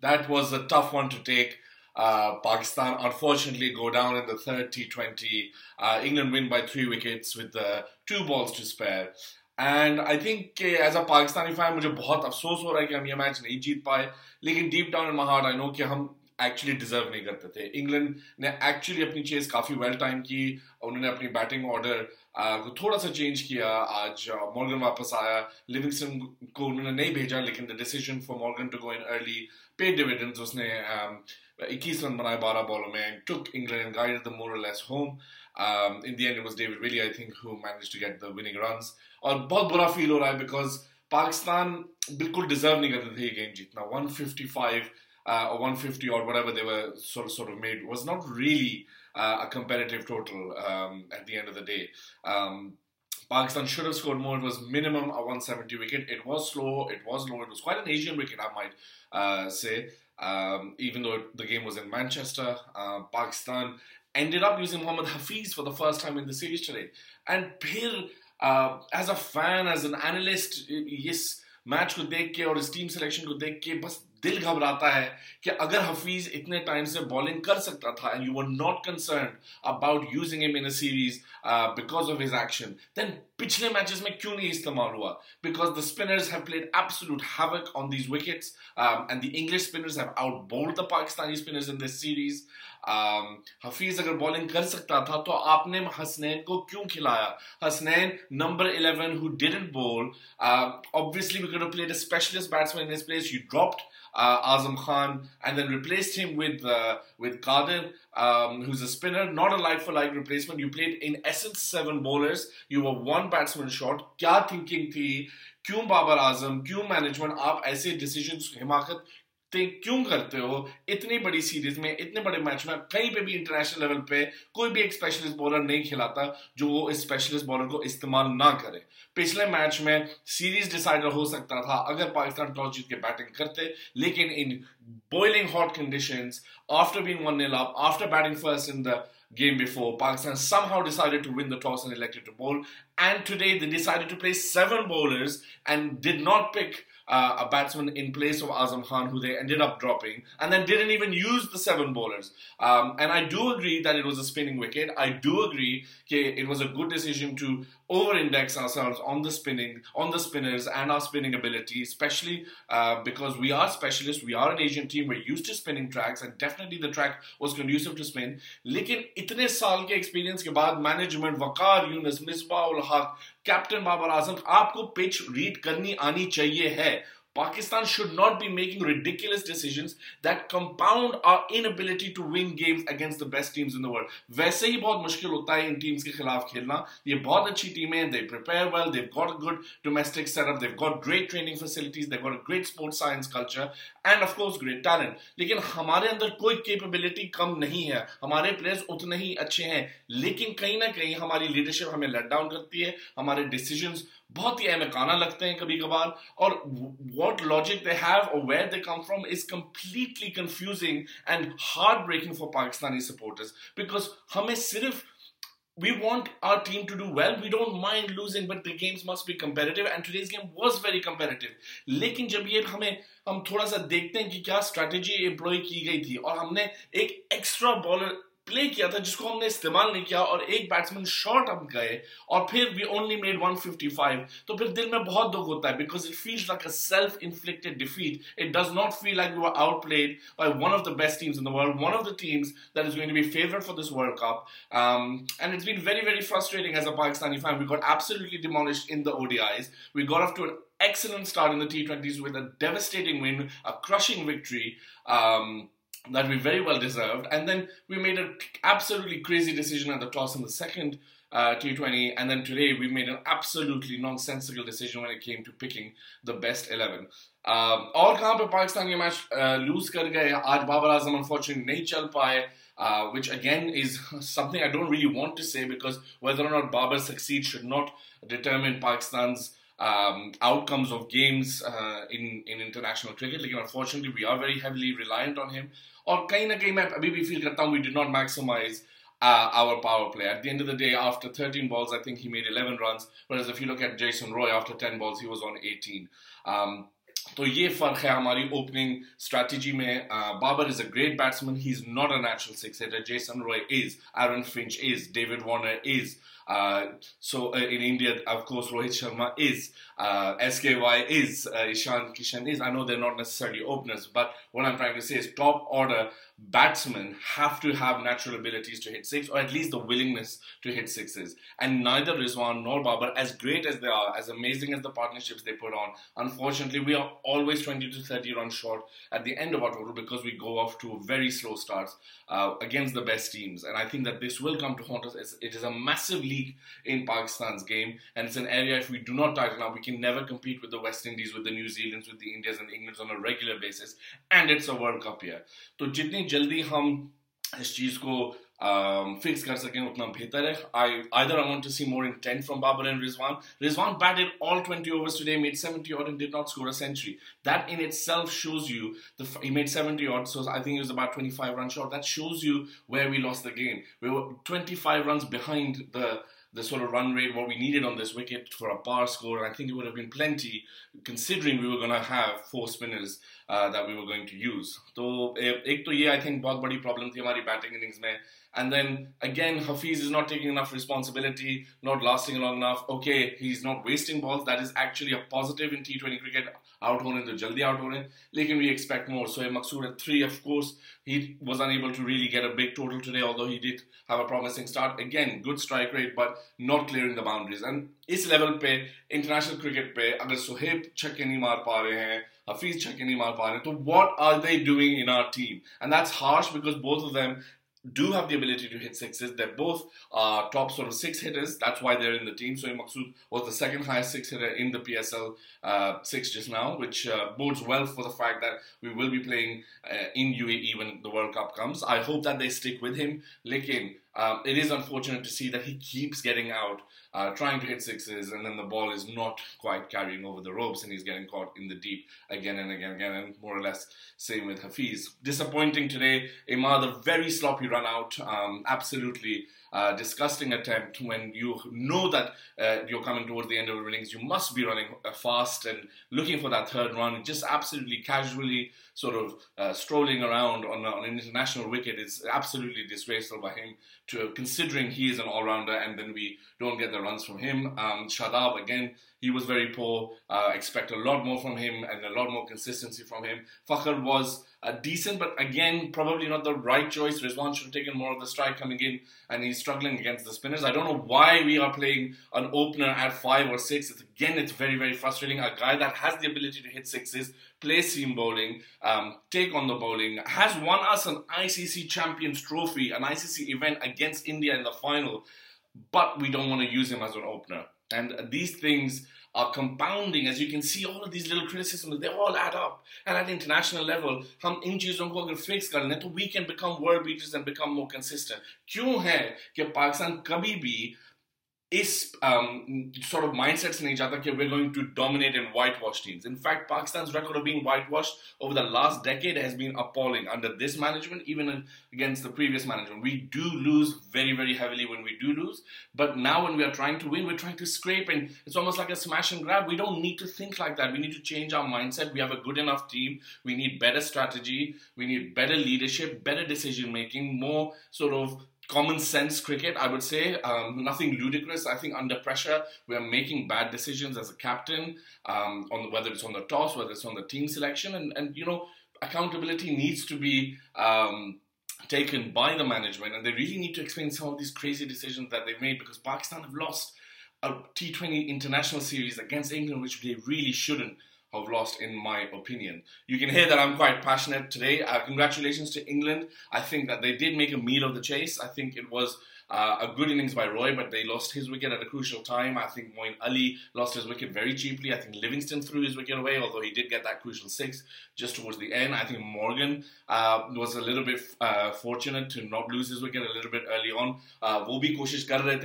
that was a tough one to take. Uh, Pakistan unfortunately go down in the third T20. Uh, England win by three wickets with uh, two balls to spare. And I think as a Pakistani fan मुझे बहुत अफसोस हो रहा है कि हम ये match नहीं जीत पाए लेकिन deep down in my heart I know कि हम एक्चुअली डिजर्व नहीं करते थे इंग्लैंड ने एक्चुअली अपनी चेस काफी वेल टाइम की उन्होंने अपनी बैटिंग ऑर्डर को थोड़ा सा चेंज किया, आज मॉर्गन वापस आया। लिविंगस्टन को उन्होंने नहीं भेजा, लेकिन the decision for Morgan to go in early pay dividends उसने इक्कीस रन बनाए बारह बॉलों में took England guided the more less home in the end was David Willey I think who managed to get the winning runs और बहुत बुरा feel हो रहा है बिकॉज़ पाकिस्तान बिल्कुल डिजर्व नहीं करते थे ये गेम जीतना। 155 uh, or 150 or whatever they were sort of, sort of made was not really uh, a competitive total um, at the end of the day. Um, Pakistan should have scored more. It was minimum a 170 wicket. It was slow. It was low. It was quite an Asian wicket, I might uh, say. Um, even though the game was in Manchester, uh, Pakistan ended up using Mohammad Hafeez for the first time in the series today. And Phir, uh, as a fan, as an analyst, yes, match को take के और इस team selection को देख दिल घबराता है कि अगर हफीज इतने टाइम से बॉलिंग कर सकता था and you were not concern about using him in a series because of his action then पिछले मैचेस में क्यों नहीं इस्तेमाल हुआ? Because the spinners have played absolute havoc on these wickets and the English spinners have outbowled the Pakistani spinners in this series Hafeez अगर bowling कर सकता था तो आपने हसनैन को क्यों खिलाया? Hasnain number 11 who didn't bowl uh, obviously we could have specialist batsman in his place. You dropped uh, Azam Khan, and then replaced him with uh, with Qadir, um, who's a spinner, not a like for like replacement. You played in essence seven bowlers. You were one batsman short. क्या thinking थी? क्यों बाबर आजम क्यों management आप ऐसे decisions हिमाकत क्यों करते हो? इतनी बड़ी सीरीज़ में, इतने बड़े मैच में, कहीं पे भी इंटरनेशनल लेवल पे कोई भी एक स्पेशलिस्ट बॉलर नहीं खिलाता जो वो इस स्पेशलिस्ट बॉलर को इस्तेमाल ना करे। पिछले मैच में सीरीज़ डिसाइडर हो सकता था अगर पाकिस्तान टॉस जीत के बैटिंग करते, लेकिन in boiling hot condition after being one nil up, after batting first in the game before Pakistan somehow decided to win the toss and elected to bowl. And today they decided to play seven bowlers and did not pick uh, a batsman in place of Azam Khan, who they ended up dropping, and then didn't even use the seven bowlers. Um, and I do agree that it was a spinning wicket. I do agree it was a good decision to over-index ourselves on the spinning, on the spinners, and our spinning ability, especially uh, because we are specialists. We are an Asian team. We're used to spinning tracks, and definitely the track was conducive to spin. लेकिन इतने साल के experience के बाद management Waqar Younis Misbah ul Haq captain Babar Azam आपको pitch read करनी आनी चाहिए है Pakistan should not be making ridiculous decisions that compound our inability to win games against the best teams in the world. वैसे ही बहुत मुश्किल होता है इन टीम्स के खिलाफ खेलना ये बहुत अच्छी टीमें हैं they prepare well they've got a good domestic setup they've got great training facilities they've got a great sports science culture and of course great talent लेकिन हमारे अंदर कोई capability कम नहीं है हमारे players उतने ही अच्छे हैं लेकिन कहीं ना कहीं हमारी leadership हमें let down करती है हमारे decisions बहुत ही अहमकाना लगते हैं कभी कभार और what logic they have or where they come from is completely confusing and heartbreaking for Pakistani supporters because हमें सिर्फ़ we want our team to do well. We don't mind losing, but the games must be competitive. And today's game was very competitive. लेकिन जब ये हमें हम थोड़ा सा देखते हैं कि क्या स्ट्रैटेजी एम्प्लॉय की गई थी और हमने एक एक्स्ट्रा बॉलर प्ले किया था जिसको हमने इस्तेमाल नहीं किया और एक बैट्समैन शॉर्ट हम गए और फिर वी ओनली मेड 155 तो फिर दिल में बहुत दुख होता है because it feels like a self inflicted defeat it does not feel like you are outplayed by one of the best teams in the world one of the teams that is going to be favourite for this world cup and it's been very very frustrating as a Pakistani fan. We got absolutely demolished in the ODIs we got off to an excellent start in the T20s with a devastating win a crushing victory. Um, that we very well deserved. And then we made an absolutely crazy decision at the toss in the second uh, T20, and then today we made an absolutely nonsensical decision when it came to picking the best 11. Um, और कहाँ पे पाकिस्तान ये match loose कर गए आज Babar Azam unfortunately नहीं चल पाए uh, which again is something I don't really want to say because whether or not Babar succeeds should not determine Pakistan's um, outcomes of games uh, in in international cricket. Like, unfortunately, we are very heavily reliant on him. और कहीं ना कहीं मैं अभी भी feel करता हूँ we did not maximize uh, our power play. At the end of the day, after 13 balls, I think he made 11 runs. Whereas if you look at Jason Roy, after 10 balls, he was on 18. Um, तो ये फ़र्क है हमारी opening strategy में Babar is a great batsman he is not a natural six hitter Jason Roy is Aaron Finch is David Warner is uh, so uh, in India, of course, Rohit Sharma is, uh, SKY is, uh, Ishan Kishan is. I know they're not necessarily openers, but what I'm trying to say is top order batsmen have to have natural abilities to hit six, or at least the willingness to hit sixes. And neither Rizwan nor Babar, as great as they are, as amazing as the partnerships they put on, unfortunately, we are always 20 to 30 runs short at the end of our total because we go off to very slow starts uh, against the best teams. And I think that this will come to haunt us. It is a massive leak in Pakistan's game, and it's an area if we do not tighten up, we can never compete with the West Indies, with the New Zealands, with the Indians and Englands on a regular basis. And it's a World Cup year. So जल्दी हम इस चीज़ को fix कर सकें उतना बेहतर है आई either I want to see more intent from Babar and Rizwan. Rizwan batted all 20 overs today, made 70 odd and did not score a century. That in itself shows you the he made 70 odd, so I think he was about 25 runs short. That shows you where we lost the game. We were 25 runs behind the the sort of run rate, what we needed on this wicket for a par score, and I think it would have been plenty considering we were going to have four spinners uh, that we were going to use. So, एक तो ये I think बहुत बड़ी problem थी हमारी batting innings में. And then again, Hafeez is not taking enough responsibility, not lasting long enough. Okay, he's not wasting balls. That is actually a positive in T20 cricket. Out हो रहे हैं तो जल्दी आउट हो रहे हैं। लेकिन we expect more so Maqsood at three of course he was unable to really get a big total today although he did have a promising start again good strike rate but not clearing the boundaries and इस level पे international cricket पे, अगर सुहेब छक्के नहीं मार पा रहे हैं, हफीज छक्के नहीं मार पा रहे हैं तो what are they doing in our team and that's harsh because both of them do have the ability to hit sixes. They're both uh, top sort of six hitters. That's why they're in the team. So Maqsood was the second highest six hitter in the PSL uh, six just now, which uh, bodes well for the fact that we will be playing uh, in UAE when the World Cup comes. I hope that they stick with him. Lekin, um, it is unfortunate to see that he keeps getting out, uh, trying to hit sixes, and then the ball is not quite carrying over the ropes, and he's getting caught in the deep again and again and again, and more or less same with Hafeez. Disappointing today. Imad, a very sloppy run out, um, absolutely uh, disgusting attempt when you know that uh, you're coming towards the end of the innings. You must be running uh, fast and looking for that third run. Just absolutely casually sort of uh, strolling around on, on, an international wicket is absolutely disgraceful by him. To considering he is an all-rounder and then we don't get the runs from him. Um, Shadab again, he was very poor. Uh, expect a lot more from him and a lot more consistency from him. Fakhar was uh, decent, but again, probably not the right choice. Rizwan should have taken more of the strike coming in, and he's struggling against the spinners. I don't know why we are playing an opener at five or six. It's, again, it's very, very frustrating. A guy that has the ability to hit sixes, play seam bowling, um, take on the bowling, has won us an ICC Champions Trophy, an ICC event against India in the final, but we don't want to use him as an opener. And these things are compounding. As you can see, all of these little criticisms, they all add up. And at international level, हम इन चीज़ों को अगर fix कर लें तो we can become world beaters and become more consistent. क्यों है कि पाकिस्तान कभी भी इस um, sort of mindset से नहीं जाता कि we're going to dominate and whitewash teams. In fact, Pakistan's record of being whitewashed over the last decade has been appalling. Under this management, even against the previous management, we do lose very, very heavily when we do lose. But now, when we are trying to win, we're trying to scrape, and it's almost like a smash and grab. We don't need to think like that. We need to change our mindset. We have a good enough team. We need better strategy. We need better leadership, better decision making, more sort of common sense cricket, I would say. Um, nothing ludicrous. I think under pressure, we are making bad decisions as a captain, um, on whether it's on the toss, whether it's on the team selection, and and you know accountability needs to be. Um, taken by the management and they really need to explain some of these crazy decisions that they've made because Pakistan have lost a T20 international series against England, which they really shouldn't have lost, in my opinion. You can hear that I'm quite passionate today. Uh, congratulations to England. I think that they did make a meal of the chase. I think it was uh, a good innings by Roy, but they lost his wicket at a crucial time. I think Moeen Ali lost his wicket very cheaply. I think Livingstone threw his wicket away, although he did get that crucial six just towards the end. I think Morgan uh, was a little bit uh, fortunate to not lose his wicket a little bit early on. वो भी कोशिश कर रहे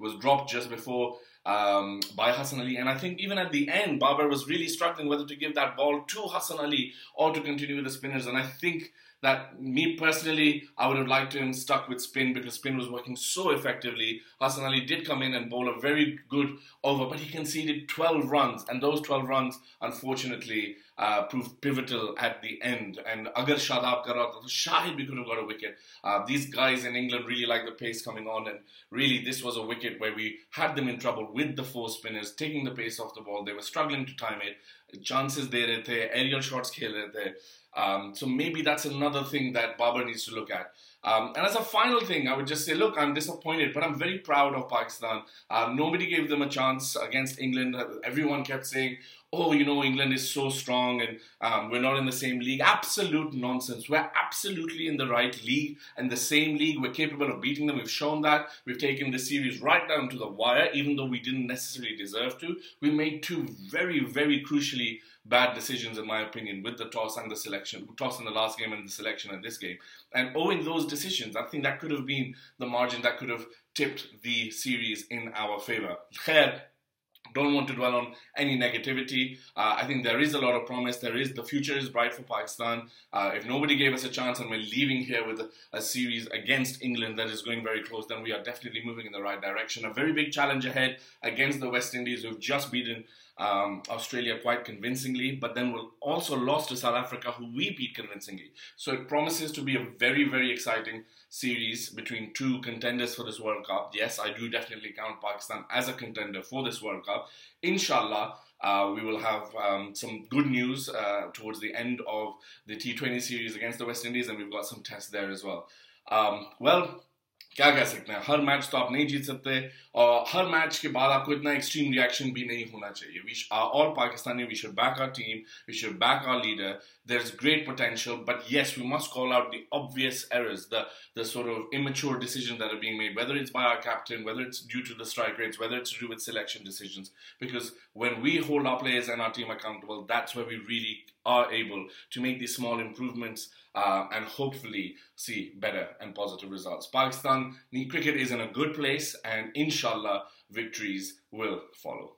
was dropped just before um, by Hassan Ali. And I think even at the end, Babar was really struggling whether to give that ball to Hassan Ali or to continue with the spinners. And I think that me personally, I would have liked him stuck with spin because spin was working so effectively. Hassan Ali did come in and bowl a very good over, but he conceded 12 runs, and those 12 runs, unfortunately, uh, proved pivotal at the end. And agar Shadab kar raha Shahid we could have got a wicket. Uh, these guys in England really like the pace coming on, and really this was a wicket where we had them in trouble with the four spinners taking the pace off the ball. They were struggling to time it. Chances there, rahe the, aerial shots khel rahe the. Um, so maybe that's another thing that Babar needs to look at. Um, and as a final thing, I would just say, look, I'm disappointed, but I'm very proud of Pakistan. Um, nobody gave them a chance against England. Everyone kept saying, oh, you know, England is so strong and um, we're not in the same league. Absolute nonsense. We're absolutely in the right league and the same league. We're capable of beating them. We've shown that. We've taken the series right down to the wire, even though we didn't necessarily deserve to. We made two very, very crucially bad decisions, in my opinion, with the toss and the selection, toss in the last game and the selection in this game. And owing those decisions, I think that could have been the margin that could have tipped the series in our. Khair, don't want to dwell on any negativity. Uh, I think there is a lot of promise. There is the future is bright for Pakistan. Uh, if nobody gave us a chance and we're leaving here with a, a, series against England that is going very close, then we are definitely moving in the right direction. A very big challenge ahead against the West Indies, who've just beaten um, Australia quite convincingly, but then we also lost to South Africa, who we beat convincingly. So it promises to be a very, very exciting series between two contenders for this World Cup. Yes, I do definitely count Pakistan as a contender for this World Cup. Inshallah, uh, we will have um, some good news uh, towards the end of the T20 series against the West Indies, and we've got some tests there as well. Um, well, क्या कह सकते हैं हर match तो आप नहीं जीत सकते और हर match के बाद आपको इतना एक्सट्रीम रिएक्शन भी नहीं होना चाहिए we all Pakistani we should back our team we should back our leader there is great potential but yes we must call out the obvious errors the the sort of immature decisions that are being made whether it's by our captain whether it's due to the strike rates whether it's to do with selection decisions because when we hold our players and our team accountable that's where we really are able to make these small improvements uh, and hopefully see better and positive results. Pakistan cricket is in a good place, and inshallah, victories will follow.